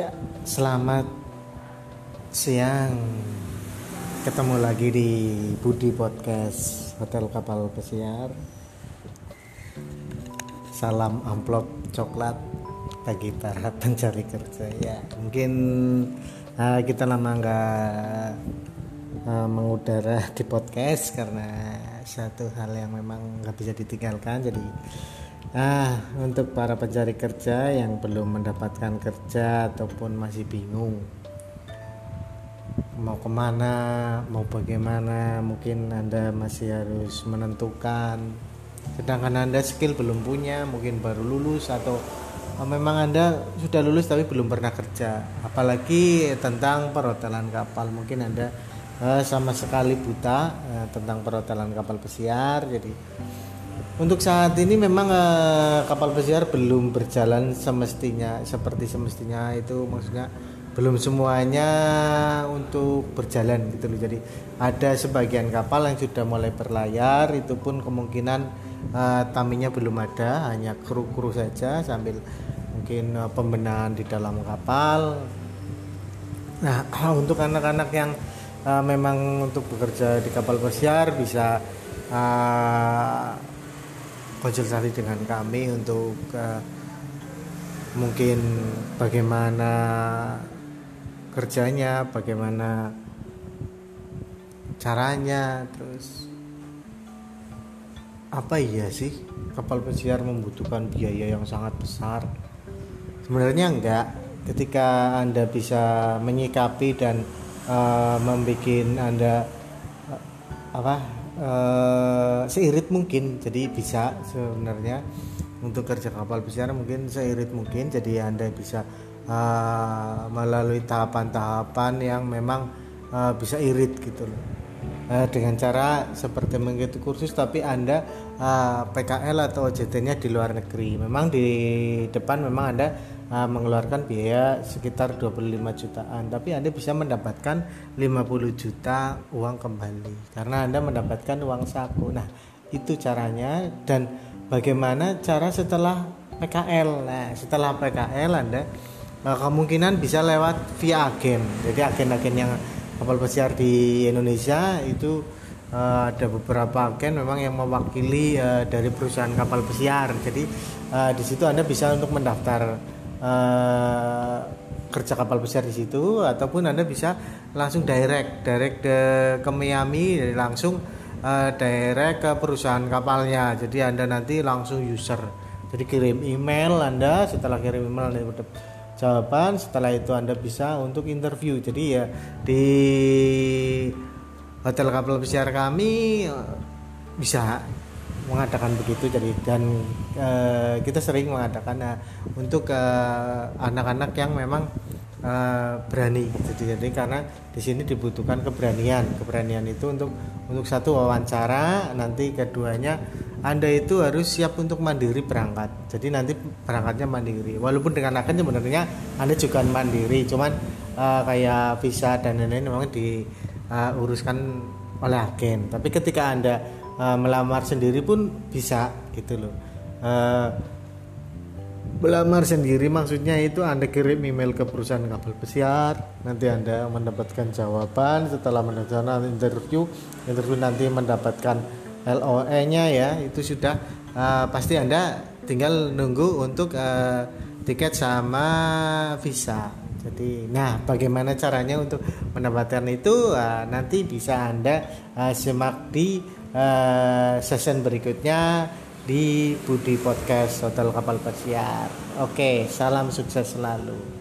Ya, selamat siang. Ketemu lagi di Budi Podcast Hotel Kapal Pesiar. Salam amplop coklat bagi para pencari kerja ya. Mungkin uh, kita lama nggak uh, mengudara di podcast karena satu hal yang memang nggak bisa ditinggalkan. Jadi Nah, untuk para pencari kerja yang belum mendapatkan kerja ataupun masih bingung mau ke mana, mau bagaimana, mungkin Anda masih harus menentukan. Sedangkan Anda skill belum punya, mungkin baru lulus atau oh, memang Anda sudah lulus tapi belum pernah kerja. Apalagi tentang perhotelan kapal, mungkin Anda eh, sama sekali buta eh, tentang perhotelan kapal pesiar. Jadi untuk saat ini memang uh, kapal pesiar belum berjalan semestinya seperti semestinya itu maksudnya belum semuanya untuk berjalan gitu loh. Jadi ada sebagian kapal yang sudah mulai berlayar itu pun kemungkinan uh, taminya belum ada, hanya kru-kru saja sambil mungkin uh, pembenahan di dalam kapal. Nah, untuk anak-anak yang uh, memang untuk bekerja di kapal pesiar bisa uh, konsultasi dengan kami untuk uh, mungkin bagaimana kerjanya, bagaimana caranya, terus apa iya sih kapal pesiar membutuhkan biaya yang sangat besar? Sebenarnya enggak. Ketika anda bisa menyikapi dan uh, membuat anda apa uh, seirit mungkin. Jadi bisa sebenarnya untuk kerja kapal pesiar mungkin seirit mungkin. Jadi anda bisa uh, melalui tahapan-tahapan yang memang uh, bisa irit gitu loh. Dengan cara seperti mengikuti kursus tapi anda uh, PKL atau OJT-nya di luar negeri. Memang di depan memang anda uh, mengeluarkan biaya sekitar 25 jutaan. Tapi Anda bisa mendapatkan 50 juta uang kembali karena Anda mendapatkan uang saku. Nah itu caranya. Dan bagaimana cara setelah PKL nah setelah PKL Anda uh, kemungkinan bisa lewat via agen. Jadi agen-agen yang kapal pesiar di Indonesia itu uh, ada beberapa agen memang yang mewakili uh, dari perusahaan kapal pesiar. Jadi uh, di situ Anda bisa untuk mendaftar uh, kerja kapal besar di situ ataupun anda bisa langsung direct direct ke, ke Miami langsung uh, direct ke perusahaan kapalnya. Jadi anda nanti langsung user. Jadi kirim email anda setelah kirim email anda dapat jawaban setelah itu anda bisa untuk interview. Jadi ya di hotel kapal pesiar kami bisa mengadakan begitu jadi dan e, kita sering mengadakan e, untuk anak-anak yang memang e, berani jadi jadi karena di sini dibutuhkan keberanian. Keberanian itu untuk untuk satu wawancara nanti keduanya anda itu harus siap untuk mandiri berangkat. Jadi nanti berangkatnya mandiri. Walaupun dengan agen sebenarnya anda juga mandiri cuman e, kayak visa dan lain-lain memang diuruskan oleh agen. Tapi ketika anda uh, melamar sendiri pun bisa gitu loh. Uh, melamar sendiri maksudnya itu anda kirim email ke perusahaan kapal pesiar nanti anda mendapatkan jawaban. Setelah mendapatkan interview interview nanti mendapatkan LOE nya ya itu sudah. Uh, pasti anda tinggal nunggu untuk uh, tiket sama visa. Jadi nah bagaimana caranya untuk mendapatkan itu? Uh, nanti bisa anda uh, simak di uh, session berikutnya di Budi Podcast Hotel Kapal Pesiar. Oke, salam sukses selalu.